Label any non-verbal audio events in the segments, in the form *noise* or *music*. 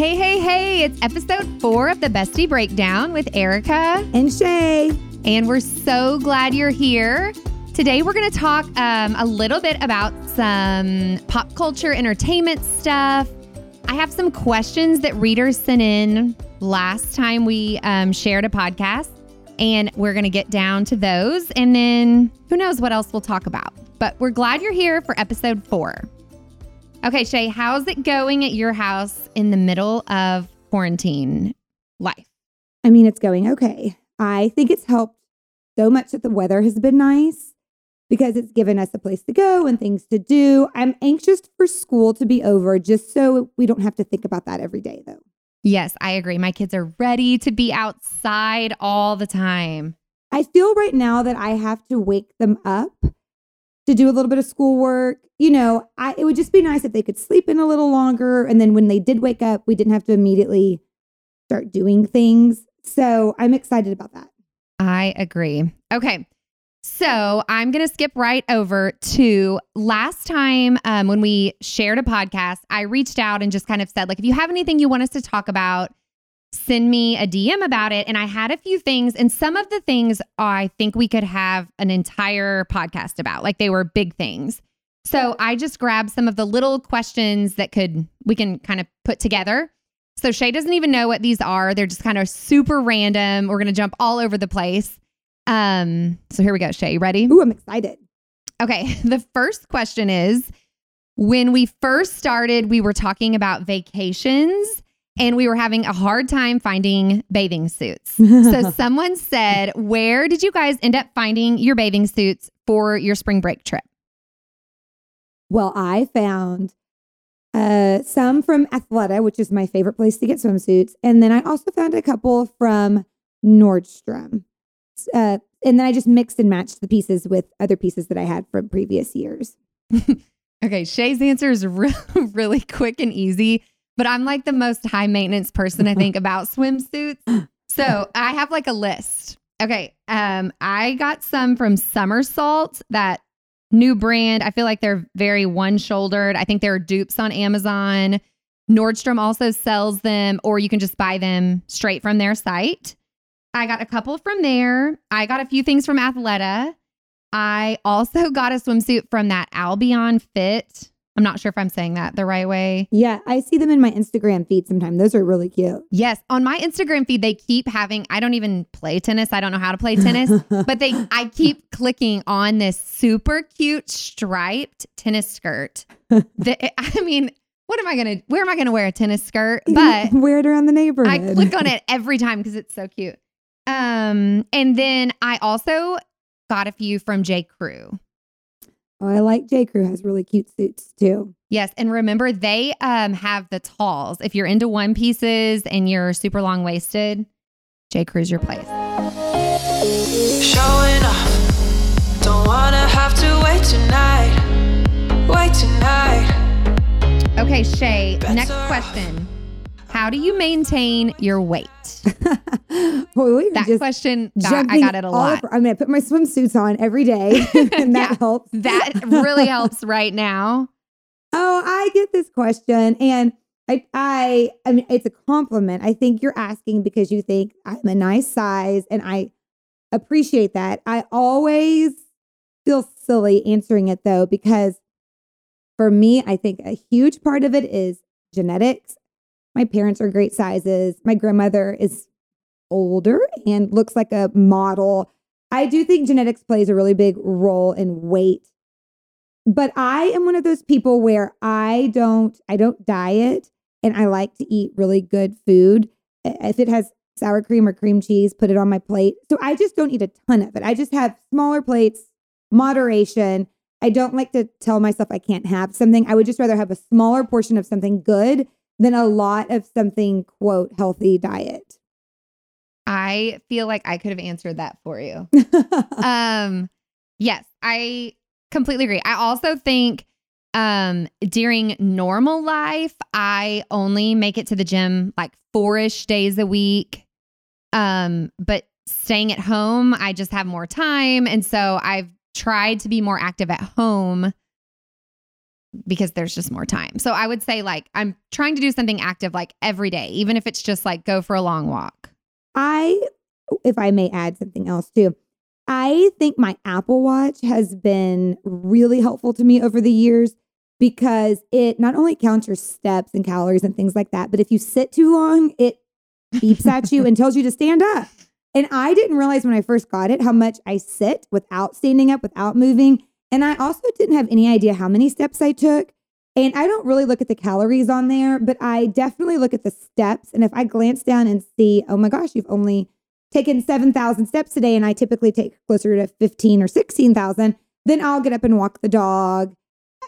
Hey, hey, hey, it's episode four of the Bestie Breakdown with Erica. And Shay. And we're so glad you're here. Today, we're going to talk um, a little bit about some pop culture entertainment stuff. I have some questions that readers sent in last time we um, shared a podcast, and we're going to get down to those. And then who knows what else we'll talk about. But we're glad you're here for episode four. Okay, Shay, how's it going at your house in the middle of quarantine life? I mean, it's going okay. I think it's helped so much that the weather has been nice because it's given us a place to go and things to do. I'm anxious for school to be over just so we don't have to think about that every day, though. Yes, I agree. My kids are ready to be outside all the time. I feel right now that I have to wake them up to do a little bit of schoolwork. You know, I, it would just be nice if they could sleep in a little longer. And then when they did wake up, we didn't have to immediately start doing things. So I'm excited about that. I agree. Okay. So I'm going to skip right over to last time um, when we shared a podcast. I reached out and just kind of said, like, if you have anything you want us to talk about, send me a DM about it. And I had a few things, and some of the things I think we could have an entire podcast about, like they were big things. So I just grabbed some of the little questions that could we can kind of put together. So Shay doesn't even know what these are. They're just kind of super random. We're gonna jump all over the place. Um, so here we go, Shay. You ready? Ooh, I'm excited. Okay. *laughs* The first question is when we first started, we were talking about vacations and we were having a hard time finding bathing suits. so *laughs* someone said, Where did you guys end up finding your bathing suits for your spring break trip? Well, I found uh, some from Athleta, which is my favorite place to get swimsuits. And then I also found a couple from Nordstrom. Uh, and then I just mixed and matched the pieces with other pieces that I had from previous years. *laughs* okay, Shay's answer is re- *laughs* really quick and easy, but I'm like the most high maintenance person I think *laughs* about swimsuits. So I have like a list. Okay, um, I got some from Summersalt, that new brand. I feel like they're very one shouldered. I think there are dupes on Amazon. Nordstrom also sells them, or you can just buy them straight from their site. I got a couple from there. I got a few things from Athleta. I also got a swimsuit from that Albion Fit. I'm not sure if I'm saying that the right way. Yeah, I see them in my Instagram feed sometimes. Those are really cute. Yes, on my Instagram feed they keep having I don't even play tennis. I don't know how to play tennis, *laughs* but they I keep clicking on this super cute striped tennis skirt. *laughs* That, I mean, what am I going to where am I going to wear a tennis skirt? *laughs* But wear it around the neighborhood. I click on it every time because it's so cute. Um, and then I also got a few from J. Crew. Oh, I like J. Crew has really cute suits too. Yes, and remember they um have the talls. If you're into one pieces and you're super long waisted, J. Crew's your place. Showing off, don't wanna have to wait tonight. Wait tonight. Okay, Shay. Next question. How do you maintain your weight? *laughs* Boy, that question, I got it a lot. Over. I mean, I put my swimsuits on every day, *laughs* and that Yeah, helps. That really helps right now. *laughs* Oh, I get this question, and I, I, I mean, it's a compliment. I think you're asking because you think I'm a nice size, and I appreciate that. I always feel silly answering it though because for me, I think a huge part of it is genetics. My parents are great sizes. My grandmother is older and looks like a model. I do think genetics plays a really big role in weight. But I am one of those people where I don't I don't diet and I like to eat really good food. If it has sour cream or cream cheese, put it on my plate. So I just don't eat a ton of it. I just have smaller plates, moderation. I don't like to tell myself I can't have something. I would just rather have a smaller portion of something good than a lot of something quote healthy diet. I feel like I could have answered that for you. *laughs* um, yes, I completely agree. I also think um during normal life, I only make it to the gym like four-ish days a week. Um, but staying at home, I just have more time. And so I've tried to be more active at home because there's just more time. So I would say like I'm trying to do something active like every day, even if it's just like go for a long walk. I, if I may add something else too, I think my Apple Watch has been really helpful to me over the years because it not only counts your steps and calories and things like that, but if you sit too long, it beeps at you and tells you to stand up. And I didn't realize when I first got it how much I sit without standing up, without moving. And I also didn't have any idea how many steps I took. And I don't really look at the calories on there, but I definitely look at the steps. And if I glance down and see, oh my gosh, you've only taken 7,000 steps today, and I typically take closer to 15 or 16,000, then I'll get up and walk the dog.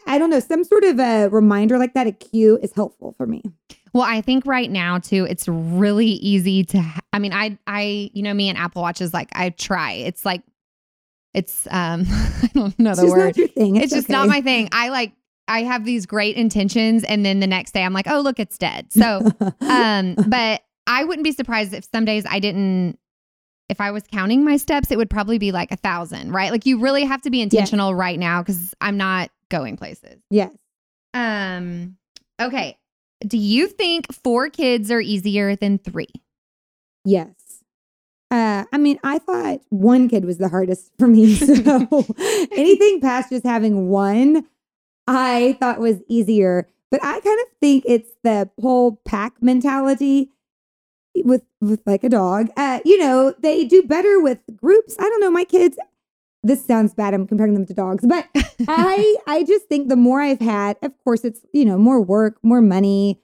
I don't know, some sort of a reminder like that, a cue is helpful for me. Well, I think right now too, it's really easy to. Ha- I mean, I, I, you know, me and Apple Watch is like I try. It's like, it's, um, *laughs* I don't know the word. not your thing. It's, just not my thing. I like, I have these great intentions, and then the next day I'm like, oh, look, it's dead. So, *laughs* um, but I wouldn't be surprised if some days I didn't. If I was counting my steps, it would probably be like a thousand, right? Like you really have to be intentional right now because I'm not going places. yes. Um, okay. Do you think four kids are easier than three? Yes. Uh, I mean, I thought one kid was the hardest for me. *laughs* So anything past just having one, I thought was easier. But I kind of think it's the whole pack mentality with with like a dog. Uh, you know, they do better with groups. I don't know. My kids. This sounds bad. I'm comparing them to dogs, but *laughs* I I just think the more I've had, of course, it's you know more work, more money,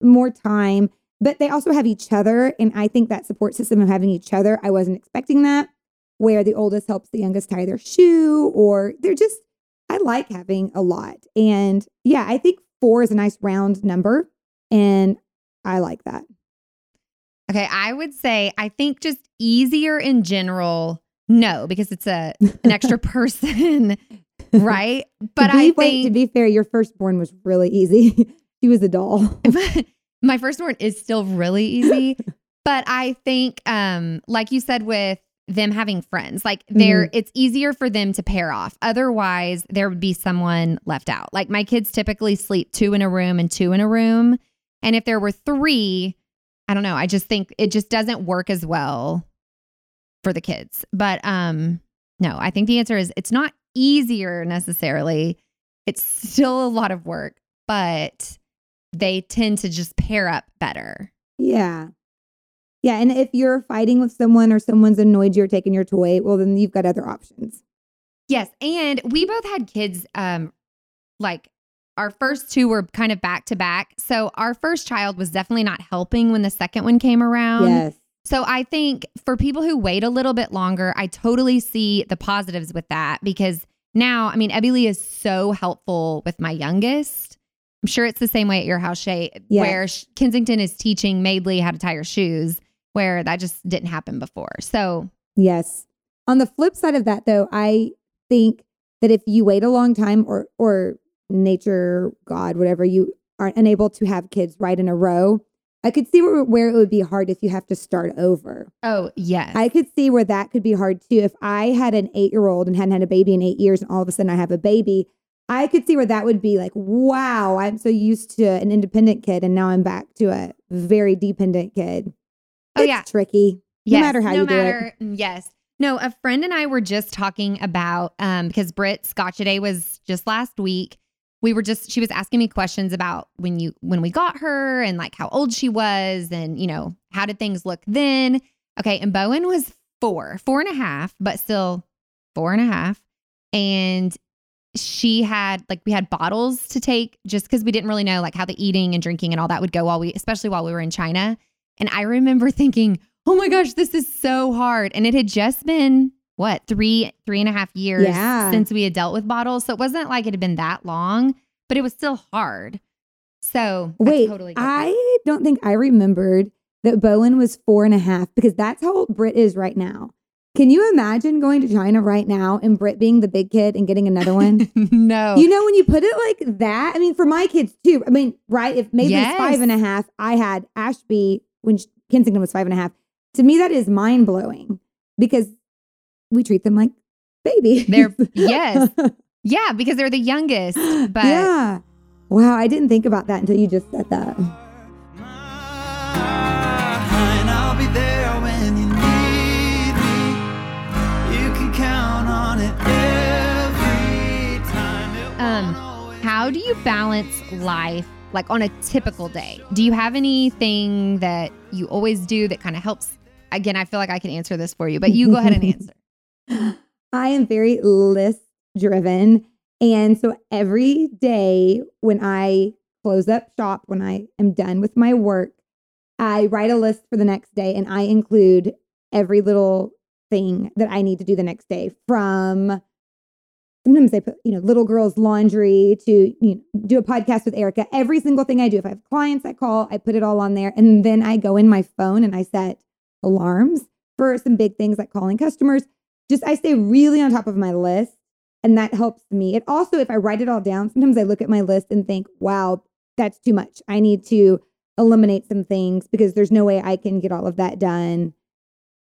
more time but they also have each other. And I think that support system of having each other, I wasn't expecting that, where the oldest helps the youngest tie their shoe, or they're just, I like having a lot. And yeah, I think four is a nice round number. And I like that. Okay, I would say I think just easier in general. No, because it's a an extra *laughs* person, right? But I wait, think to be fair, your firstborn was really easy. *laughs* she was a doll. *laughs* my first one is still really easy. *laughs* but I think, um, like you said, with them having friends, like they're it's easier for them to pair off. Otherwise, there would be someone left out. Like my kids typically sleep two in a room and two in a room. And if there were three, I don't know. I just think it just doesn't work as well for the kids. But um, no, I think the answer is it's not easier necessarily. It's still a lot of work, but they tend to just pair up better. yeah. Yeah. And if you're fighting with someone or someone's annoyed you're taking your toy, well, then you've got other options. Yes, and we both had kids um like our first two were kind of back to back. So our first child was definitely not helping when the second one came around. yes. So I think for people who wait a little bit longer, I totally see the positives with that because now, I mean, Ebby Lee is so helpful with my youngest. I'm sure it's the same way at your house, Shay, Yes. where Kensington is teaching Maidley how to tie her shoes, where that just didn't happen before. So Yes. On the flip side of that, though, I think that if you wait a long time or or nature, God, whatever, you aren't unable to have kids right in a row, I could see where, where it would be hard if you have to start over. oh yes, I could see where that could be hard too. If I had an eight year old and hadn't had a baby in eight years and all of a sudden I have a baby, I could see where that would be like, wow, I'm so used to an independent kid and now I'm back to a very dependent kid. Oh, It's yeah. tricky. No matter how no you do it. matter, Yes. No, a friend and I were just talking about um because Britt's Gotcha Day was just last week. We were just she was asking me questions about when you when we got her and like how old she was and you know how did things look then. Okay, and Bowen was four, four and a half, but still four and a half. And she had like we had bottles to take just because we didn't really know like how the eating and drinking and all that would go while we especially while we were in China. And I remember *laughs* thinking, oh my gosh, this is so hard. And it had just been what three, three and a half years Yeah. since we had dealt with bottles. So it wasn't like it had been that long, but it was still hard. So I Wait, totally. I don't think I remembered that Bowen was four and a half because that's how old Britt is right now. Can you imagine going to China right now and Britt being the big kid and getting another one? *laughs* no. You know, when you put it like that, I mean, for my kids too. I mean, right? If maybe Yes. five and a half, I had Ashby when Kensington was five and a half. To me, that is mind blowing because we treat them like babies. They're- yes. *laughs* Yeah, because they're the youngest. *gasps* But yeah. Wow, I didn't think about that until you just said that. Time. Um, how do you balance life like on a typical day? Do you have anything that you always do that kind of helps? Again, I feel like I can answer this for you, but you go ahead and answer. *laughs* I am very list driven. And so every day when I close up shop, when I am done with my work, I write a list for the next day and I include every little thing that I need to do the next day from sometimes I put, you know, little girls laundry to you know, do a podcast with Erica. Every single thing I do, if I have clients I call, I put it all on there. And then I go in my phone and I set alarms for some big things like calling customers. Just I stay really on top of my list and that helps me. It also, if I write it all down, sometimes I look at my list and think, wow, that's too much. I need to eliminate some things because there's no way I can get all of that done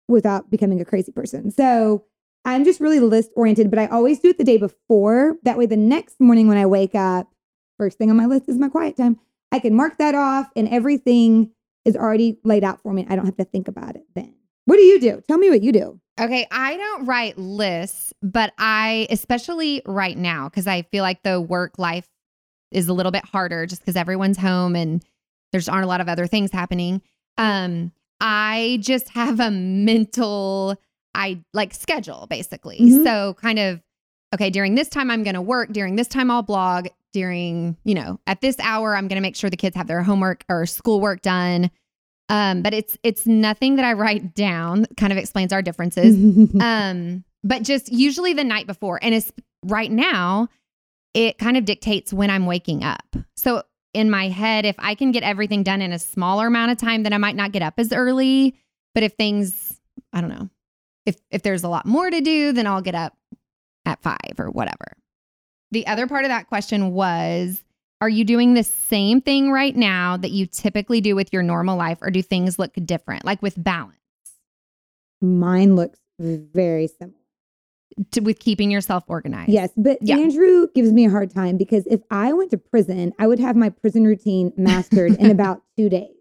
without becoming a crazy person. So I'm just really list oriented, but I always do it the day before. That way, the next morning when I wake up, first thing on my list is my quiet time. I can mark that off and everything is already laid out for me. I don't have to think about it then. What do you do? Tell me what you do. Okay, I don't write lists, but I, especially right now, because I feel like the work life is a little bit harder just because everyone's home and there's aren't a lot of other things happening. Um, I just have a mental, I like schedule basically. Mhm. So kind of, okay, during this time I'm going to work. During this time I'll blog. During you know at this hour I'm going to make sure the kids have their homework or schoolwork done. Um, but it's it's nothing that I *laughs* write down. Kind of explains our differences *laughs* um but just usually the night before and it's right now it kind of dictates when i'm waking up so in my head if i can get everything done in a smaller amount of time then i might not get up as early but if things i don't know if if there's a lot more to do then i'll get up at 5 or whatever the other part of that question was are you doing the same thing right now that you typically do with your normal life or do things look different like with balance Mine looks very similar. to, with keeping yourself organized Yes, but Yeah. Andrew gives me a hard time because if I went to prison, I would have my prison routine mastered in *laughs* about two days.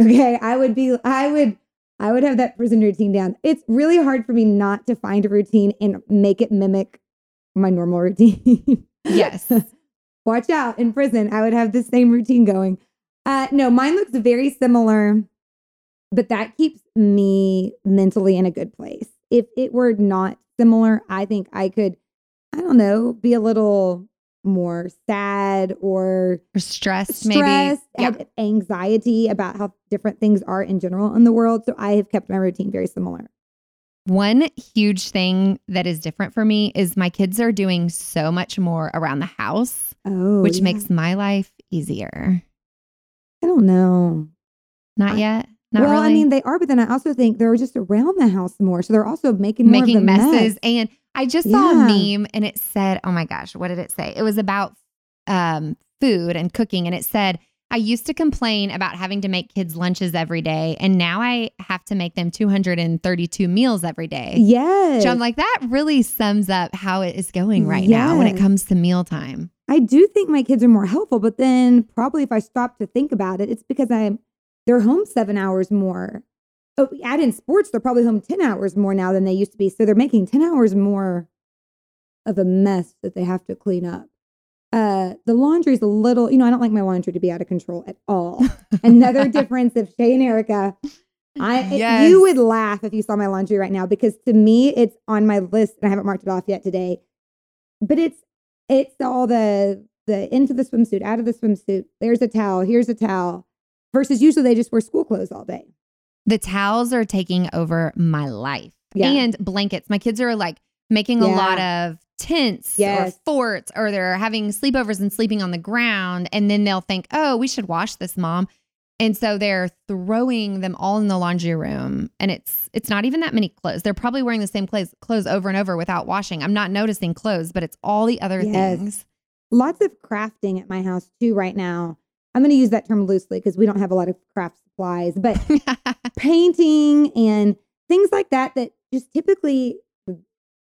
Okay, I would be, I would, I would have that prison routine down. It's really hard for me not to find a routine and make it mimic my normal routine. Yes. *laughs* Watch out in prison. I would have the same routine going. Uh, no, mine looks very similar, but that keeps me mentally in a good place. If it were not similar, I think I could, I don't know, be a little more sad or or stressed, maybe. stressed, Yeah. have anxiety about how different things are in general in the world. So I have kept my routine very similar. One huge thing that is different for me is my kids are doing so much more around the house, Oh, which yeah. makes my life easier. I don't know. Not I- yet. Not well, really. I mean, they are, but then I also think they're just around the house more, so they're also making more of making the messes. mess. And I just saw a meme and it said, oh my gosh, what did it say? It was about um, food and cooking. And it said, I used to complain about having to make kids lunches every day. And now I have to make them 232 meals every day. Yes, So I'm like, that really sums up how it is going right now when it comes to mealtime. I do think my kids are more helpful, but then probably if I stop to think about it, it's because I'm they're home seven hours more. Oh, add in sports, they're probably home ten hours more now than they used to be. So they're making ten hours more of a mess that they have to clean up. Uh, the laundry's a little, you know, I don't like my laundry to be out of control at all. *laughs* Another difference of Shay and Erica. I it- Yes. you would laugh if you saw my laundry right now because to me it's on my list and I haven't marked it off yet today. But it's it's all the the into the swimsuit, out of the swimsuit. There's a towel, here's a towel. Versus usually they just wear school clothes all day. The towels are taking over my life Yeah. and blankets. My kids are like making a lot of tents Yes. or forts or they're having sleepovers and sleeping on the ground. And then they'll think, oh, we should wash this, mom. And so they're throwing them all in the laundry room. And it's it's not even that many clothes. They're probably wearing the same clothes clothes over and over without washing. I'm not noticing clothes, but it's all the other Yes. things. Lots of crafting at my house too right now. I'm going to use that term loosely because we don't have a lot of craft supplies, but *laughs* painting and things like that that just typically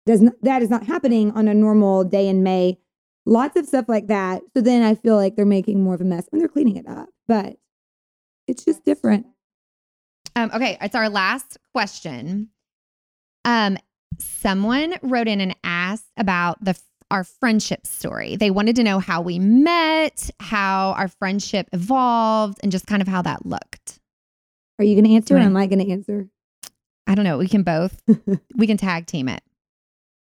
does not, that is not happening on a normal day in May. Lots of stuff like that. So then I feel like they're making more of a mess and they're cleaning it up, but it's just different. Um, okay, it's our last question. Um, someone wrote in and asked about the our friendship story. They wanted to know how we met, how our friendship evolved, and just kind of how that looked. Are you going to answer or Right. am I going to answer? I don't know. We can both. *laughs* we can tag team it.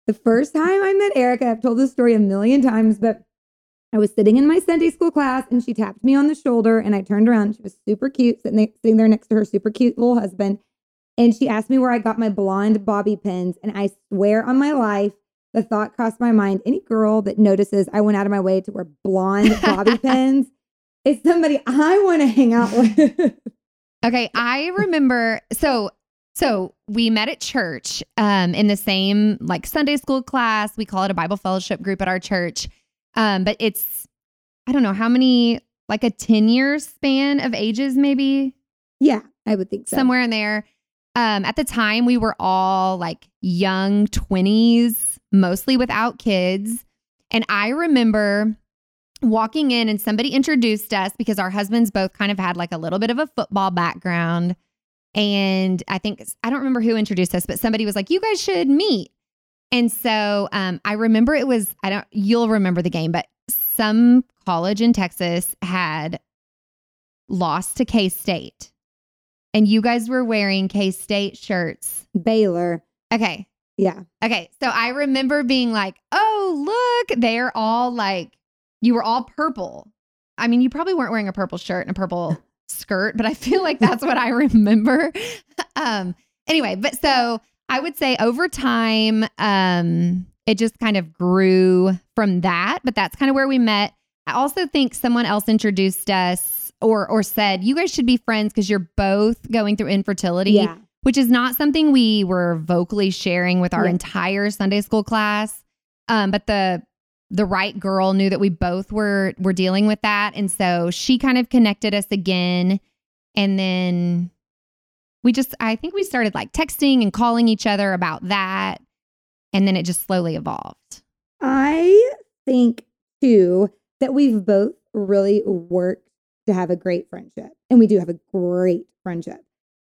The first time I met Erica, I've told this story a million times, but I was sitting in my Sunday school class and she tapped me on the shoulder and I turned around. She was super cute, sitting there, sitting there next to her super cute little husband. And she asked me where I got my blonde bobby pins. And I swear on my life, the thought crossed my mind any girl that notices I went out of my way to wear blonde bobby *laughs* pins is somebody I want to hang out with. *laughs* Okay, I remember so so we met at church um in the same like Sunday school class. We call it a Bible fellowship group at our church. Um but it's I don't know how many like a 10 year span of ages maybe yeah, I would think so. somewhere in there. Um at the time we were all like young 20s, mostly without kids. And I remember walking in and somebody introduced us because our husbands both kind of had like a little bit of a football background. And I think, I don't remember who introduced us, but somebody was like, you guys should meet. And so um, I remember it was, I don't, you'll remember the game, but some college in Texas had lost to K State. And you guys were wearing K State shirts. Baylor. Okay. Yeah. Okay. So I remember being like, oh, look, they're all like, you were all purple. I mean, you probably weren't wearing a purple shirt and a purple *laughs* skirt, but I feel like that's what I remember. *laughs* um, anyway, but so I would say over time, um, it just kind of grew from that, but that's kind of where we met. I also think someone else introduced us or or said, you guys should be friends because you're both going through infertility Yeah. which is not something we were vocally sharing with our Yeah. entire Sunday school class. Um, but the the right girl knew that we both were were dealing with that, and so she kind of connected us again. And then we just, I think we started like texting and calling each other about that, and then it just slowly evolved. I think too that we've both really worked to have a great friendship, and we do have a great friendship.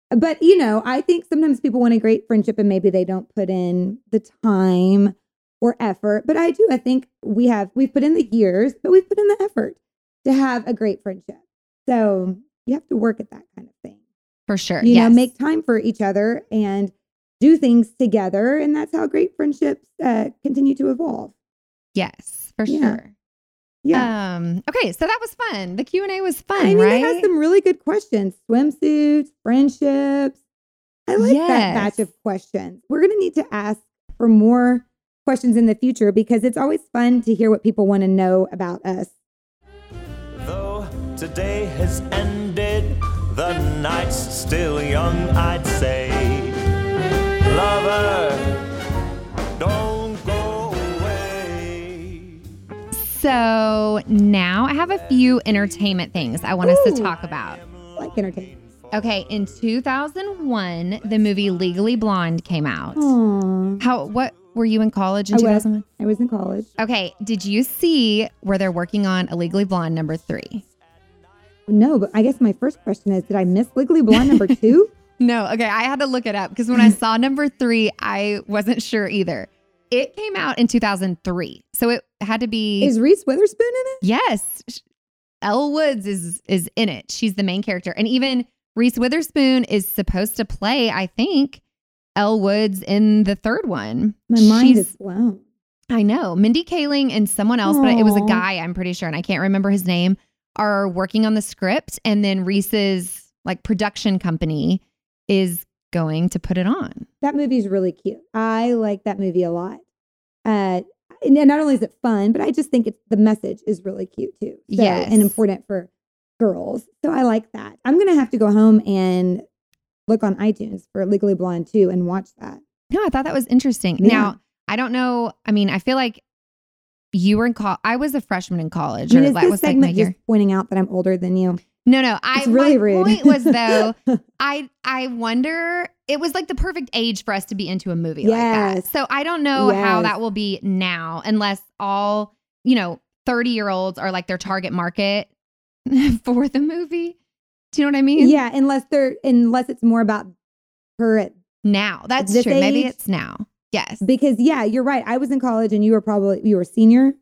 But you know, I think sometimes people want a great friendship and maybe they don't put in the time or effort. But I do. I think we have we've put in the years, but we've put in the effort to have a great friendship. So you have to work at that kind of thing. For sure. You yes. know, make time for each other and do things together, and that's how great friendships uh, continue to evolve. yes, for Yeah. sure. Yeah. Um, okay, so that was fun. The Q and A was fun, I mean, right? it has some really good questions. Swimsuits, friendships. I like that batch of questions. We're going to need to ask for more questions in the future because it's always fun to hear what people want to know about us. Though today has ended, the night's still young, I'd say. Lover, don't go away. So now I have a few entertainment things I want us to talk about. I like entertainment. Okay, in 2001, the movie Legally Blonde came out. Aww. How what were you in college in I was. 2001? I was in college. Okay, did you see where they're working on Illegally Legally Blonde number 3? No, but I guess my first question is Did I miss Legally Blonde number *laughs* two? No, okay, I had to look it up because when I saw number 3, I wasn't sure either. It came out in 2003. So it had to be Is Reese Witherspoon in it? Yes. Elle Woods is is in it. She's the main character. And even Reese Witherspoon is supposed to play, I think, Elle Woods in the third one. My mind She's- is blown. I know. Mindy Kaling and someone else, but it was a guy, I'm pretty sure, and I can't remember his name, are working on the script. And then Reese's like production company is going to put it on. That movie's really cute. I like that movie a lot. Uh, and not only is it fun, but I just think it's the message is really cute too. So, Yes. and important for girls. So I like that. I'm gonna have to go home and look on iTunes for Legally Blonde 2 and watch that. No, I thought that was interesting. Yeah. Now, I don't know. I mean, I feel like you were in college. I was a freshman in college, I mean, or that was like my year. pointing out that I'm older than you? No, no. I It's really my rude. point was though, *laughs* I I wonder it was like the perfect age for us to be into a movie like that. So I don't know how that will be now unless all, you know, 30 year olds are like their target market *laughs* for the movie. Do you know what I mean? yeah, unless they're unless it's more about her at Now. That's true. Maybe it's now. Yes. because yeah, you're right. I was in college and you were probably you were a senior.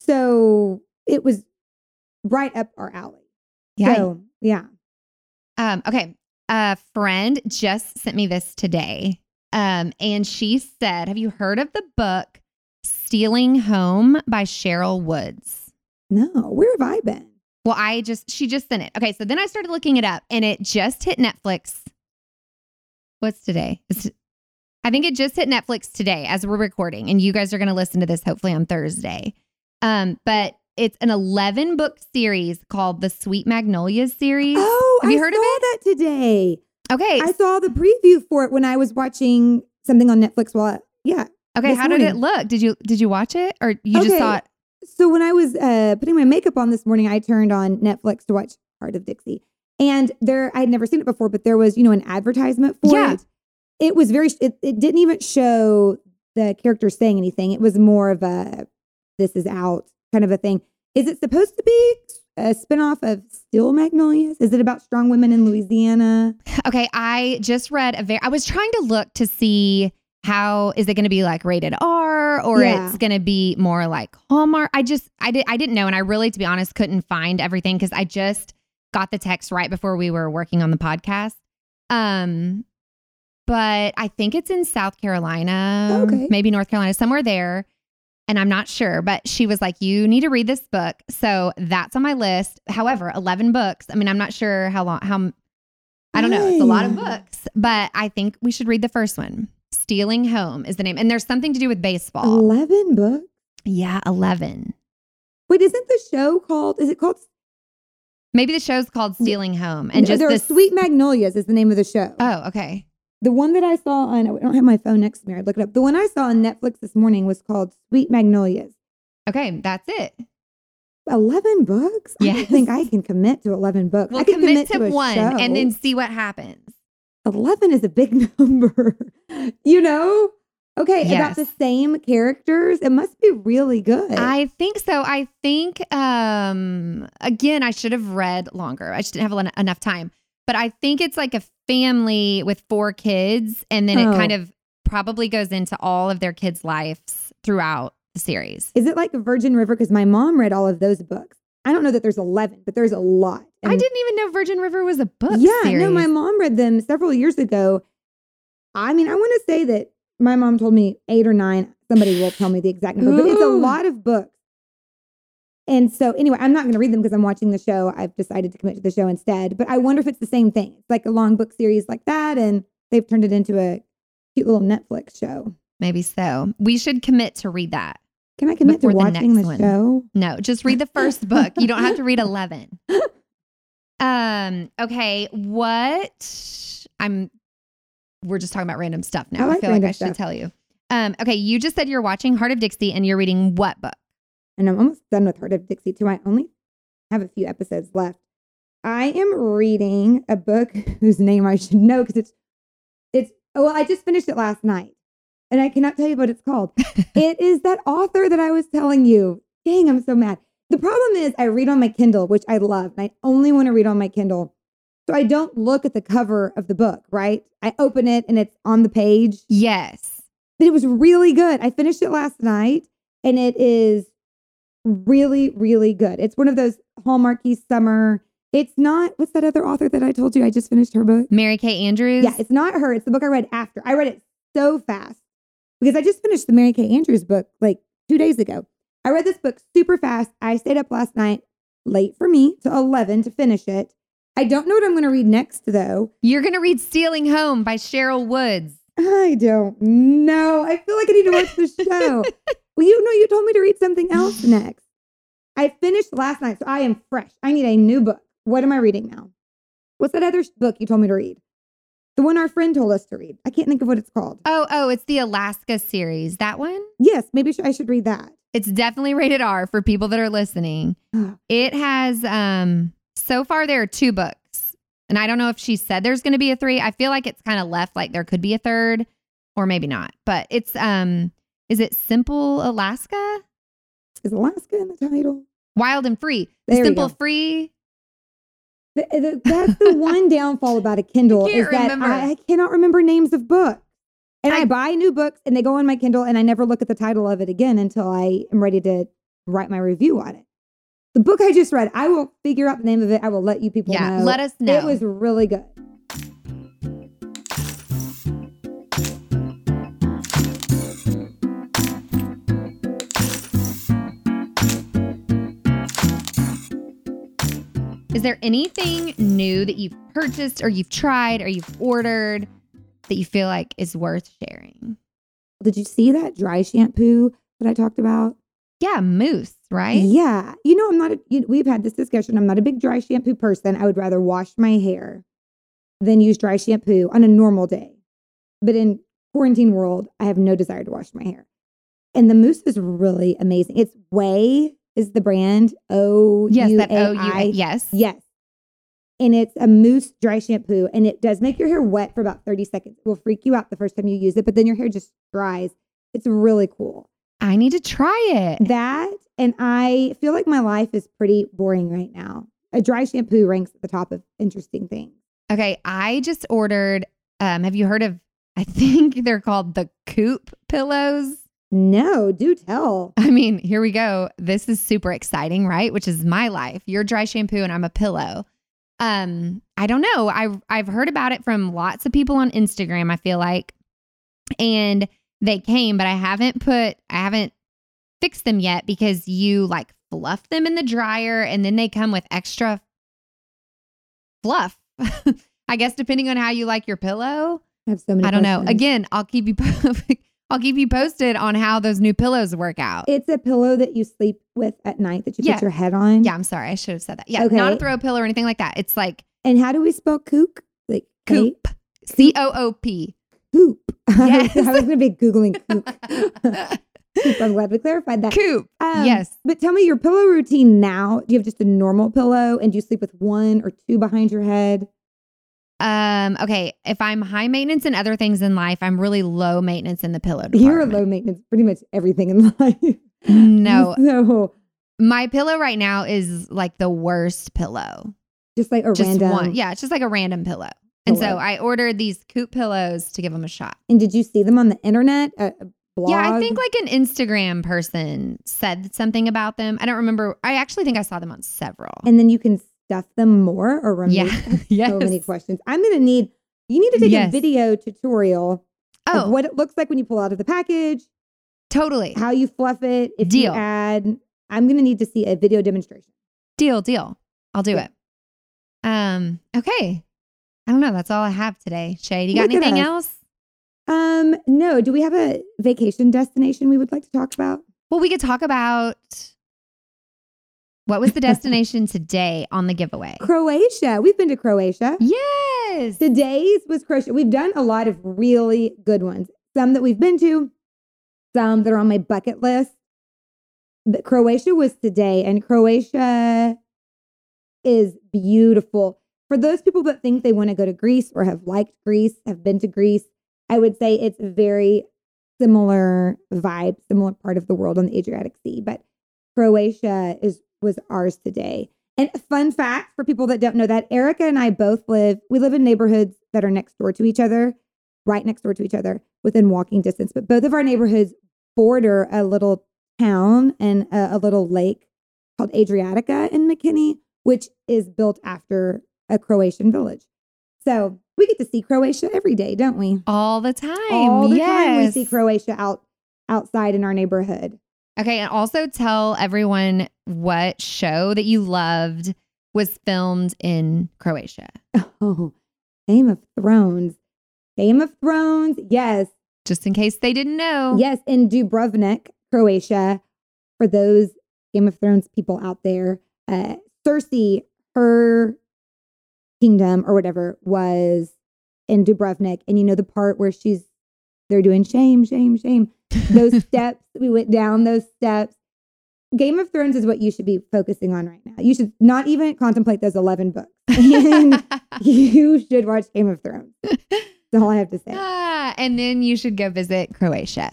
So it was right up our alley. Yeah. So yeah. Um, okay. A friend just sent me this today. Um, and she said, Have you heard of the book Stealing Home by Sherryl Woods? No, where have I been? Well, I just, she just sent it. Okay. So then I started looking it up and it just hit Netflix. What's today? It's, I think it just hit Netflix today as we're recording. And you guys are going to listen to this hopefully on Thursday. Um, but it's an 11 book series called the Sweet Magnolias series. Oh, Have you I heard of saw that today. Okay. I saw the preview for it when I was watching something on Netflix. While yeah, Okay, how did it look? Did you did you watch it or you just Okay. saw it? So when I was uh, putting my makeup on this morning, I turned on Netflix to watch Hart of Dixie, and there I had never seen it before, but there was you know an advertisement for Yeah. it. It was very. It, it didn't even show the characters saying anything. It was more of a "this is out" kind of a thing. Is it supposed to be a spinoff of Steel Magnolias? Is it about strong women in Louisiana? Okay, I just read a very I was trying to look to see how is it going to be like rated R or Yeah. it's going to be more like Hallmark. I just I did I didn't know and I really to be honest couldn't find everything cuz I just got the text right before we were working on the podcast. Um but I think it's in South Carolina, Okay. maybe North Carolina, somewhere there. And I'm not sure, but she was like, You need to read this book. So that's on my list. However, 11 books. I mean, I'm not sure how long, how, I don't know. It's a lot of books, but I think we should read the first one. Stealing Home is the name. And there's something to do with baseball. Eleven books. Yeah, 11. Wait, isn't the show called? Is it called? Maybe the show's called Stealing Home. And just there are. Sweet Magnolias is the name of the show. Oh, okay. The one that I saw on, oh, I don't have my phone next to me. I'd look it up. The one I saw on Netflix this morning was called Sweet Magnolias. Okay, that's it. 11 books? I don't think I can commit to 11 books. We'll I can commit, to, a one show. and then see what happens. 11 is a big *laughs* number. you know? Okay, Yes. about the same characters. It must be really good. I think so. I think um again I should have read longer. I just didn't have en- enough time. But I think it's like a family with four kids and then Oh. it kind of probably goes into all of their kids' lives throughout the series. is it like Virgin River? Because my mom read all of those books. I don't know that there's 11, but there's a lot. I didn't even know Virgin River was a book yeah, series. no, my mom read them several years ago. I mean, I want to say that my mom told me eight or nine. Somebody will tell me the exact number, but it's a lot of books. And so, anyway, I'm not going to read them because I'm watching the show. I've decided to commit to the show instead. But I wonder if it's the same thing. It's like a long book series like that, and they've turned it into a cute little Netflix show. Maybe so. We should commit to read that. Can I commit to Before the next the one. show? No, just read the first book. You don't have to read 11. *laughs* Um, okay, what I'm we're just talking about random stuff now. I I, feel like I should stuff. tell you. Um, okay, you just said you're watching Hart of Dixie and you're reading what book? and I'm almost done with Hart of Dixie too. I only have a few episodes left. I am reading a book *laughs* whose name I should know because it's it's oh well, I just finished it last night. And I cannot tell you what it's called. *laughs* it is that author that I was telling you. Dang, I'm so mad. The problem is I read on my Kindle, which I love, and I only want to read on my Kindle. So I don't look at the cover of the book, right? I open it and it's on the page Yes. but it was really good. I finished it last night and it is really, really good. It's one of those Hallmarky summer. It's not, what's that other author that I told you I just finished her book? Mary Kay Andrews. Yeah, it's not her. It's the book I read after. I read it so fast because I just finished the Mary Kay Andrews book like two days ago. I read this book super fast. I stayed up last night, late for me, to 11 to finish it. I don't know what I'm going to read next, though. You're gonna read Stealing Home by Sherryl Woods. I don't know. I feel like I need to watch the show. *laughs* well, you know, you told me to read something else *sighs* next. I finished last night, so I am fresh. I need a new book. What am I reading now? What's that other book you told me to read? The one our friend told us to read. I can't think of what it's called. Oh, oh, it's the Alaska series. That one? Yes, maybe I should read that. It's definitely rated R for people that are listening. Ah. It has um so far there are two books. And I don't know if she said there's going to be a three. I feel like it's kind of left like there could be a third or maybe not. But it's um is it Simple Alaska? Is Alaska in the title? Wild and Free. The There Simple. Free. The- the- that's the one *laughs* downfall about a Kindle is that remember. I, I cannot remember names of books. And I, I- buy new books and they go on my Kindle and I never look at the title of it again until I am ready to write my review on it. The book I just read, I will figure out the name of it. I will let you people Yeah, know. let us know. It was really good. Is there anything new that you've purchased or you've tried or you've ordered that you feel like is worth sharing? Did you see that dry shampoo that I talked about? Yeah, mousse, right? Yeah. You know, I'm not, a, you, we've had this discussion. I'm not a big dry shampoo person. I would rather wash my hair than use dry shampoo on a normal day. But in quarantine world, I have no desire to wash my hair. And the mousse is really amazing. It's OUAI is the brand. O Yes, that A O U I. Yes. Yes. And it's a mousse dry shampoo and it does make your hair wet for about 30 seconds. It will freak you out the first time you use it, but then your hair just dries. It's really cool. I need to try it. That and I feel like my life is pretty boring right now. A dry shampoo ranks at the top of interesting things. Okay, I just ordered um have you heard of I *laughs* think they're called the Coop pillows. No, do tell. I mean, here we go. This is super exciting, right? Which is my life. You're dry shampoo and I'm a pillow. Um, I don't know. I've I've heard about it from lots of people on Instagram, I feel like. And they came, but I haven't put I haven't fixed them yet because you like fluff them in the dryer and then they come with extra fluff. *laughs* I guess depending on how you like your pillow. I have so many I don't know. Again, I'll keep you *laughs* I'll keep you posted on how those new pillows work out. It's a pillow that you sleep with at night that you Yeah. put your head on. yeah, I'm sorry. I should have said that. Yeah, not a Okay. throw pillow or anything like that. It's like And how do we spell kook? Like coop. C O O P. Coop. Yes. *laughs* I was going to be Googling coop. *laughs* I'm glad we clarified that. Coop. Um, yes. But tell me your pillow routine now. Do you have just a normal pillow and do you sleep with one or two behind your head? Um, okay. If I'm high maintenance in other things in life, I'm really low maintenance in the pillow department. You're department. low maintenance, pretty much everything in *laughs* life. No. *laughs* So My pillow right now is like the worst pillow. just like a Just random. one. Yeah, it's just like a random pillow. And so I ordered these Coop pillows to give them a shot. And did you see them on the internet? A, a blog? Yeah, I think like an Instagram person said something about them. I don't remember. I actually think I saw them on several. And then you can stuff them more or remove. yeah. yes. *laughs* So many questions. I'm going to need, you need to take Yes. a video tutorial of Oh, what it looks like when you pull out of the package, totally. how you fluff it. If you Deal. add, I'm going to need to see a video demonstration. Deal, deal. I'll do Yeah. it. Um, okay. I don't know. That's all I have today. Shay, do you got Look anything else? Um, no, do we have a vacation destination we would like to talk about? Well, we could talk about what was the destination today on the giveaway? Croatia. We've been to Croatia. Yes. Today's was Croatia. We've done a lot of really good ones. Some that we've been to, some that are on my bucket list. But Croatia was today, and Croatia is beautiful. For those people that think they want to go to Greece or have liked Greece, have been to Greece, I would say it's a very similar vibe, similar part of the world on the Adriatic Sea. But Croatia is was ours today. And fun fact for people that don't know that Erica and I both live, we live in neighborhoods that are next door to each other, right next door to each other, within walking distance. But both of our neighborhoods border a little town and a, a little lake called Adriatica in McKinney, which is built after a Croatian village. So we get to see Croatia every day, don't we? All the time. All the yes. time we see Croatia out outside in our neighborhood. Okay, and also tell everyone what show that you loved was filmed in Croatia. Oh, Game of Thrones. Game of Thrones. Yes. Just in case they didn't know. Yes. In Dubrovnik, Croatia. For those Game of Thrones people out there, uh, Cersei, her kingdom or whatever was in Dubrovnik. And you know the part where she's, they're doing shame, shame, shame. Those steps, we went down those steps. Game of Thrones is what you should be focusing on right now. You should not even contemplate those 11 books. *laughs* And you should watch Game of Thrones. That's all I have to say. Ah, and then you should go visit Croatia.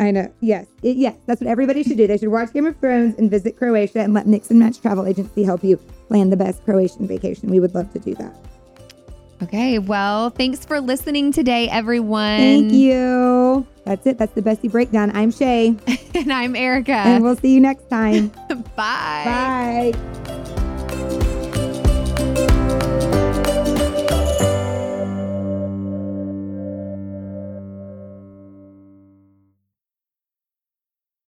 I know. Yes. It- yes. That's what everybody should do. They should watch Game of Thrones and visit Croatia and let Mix and Match Travel Agency help you plan the best Croatian vacation. We would love to do that. Okay, well, thanks for listening today, everyone. Thank you. That's it. That's the Bestie Breakdown. I'm Shay, *laughs* and I'm Erica. and we'll see you next time. *laughs* Bye. Bye.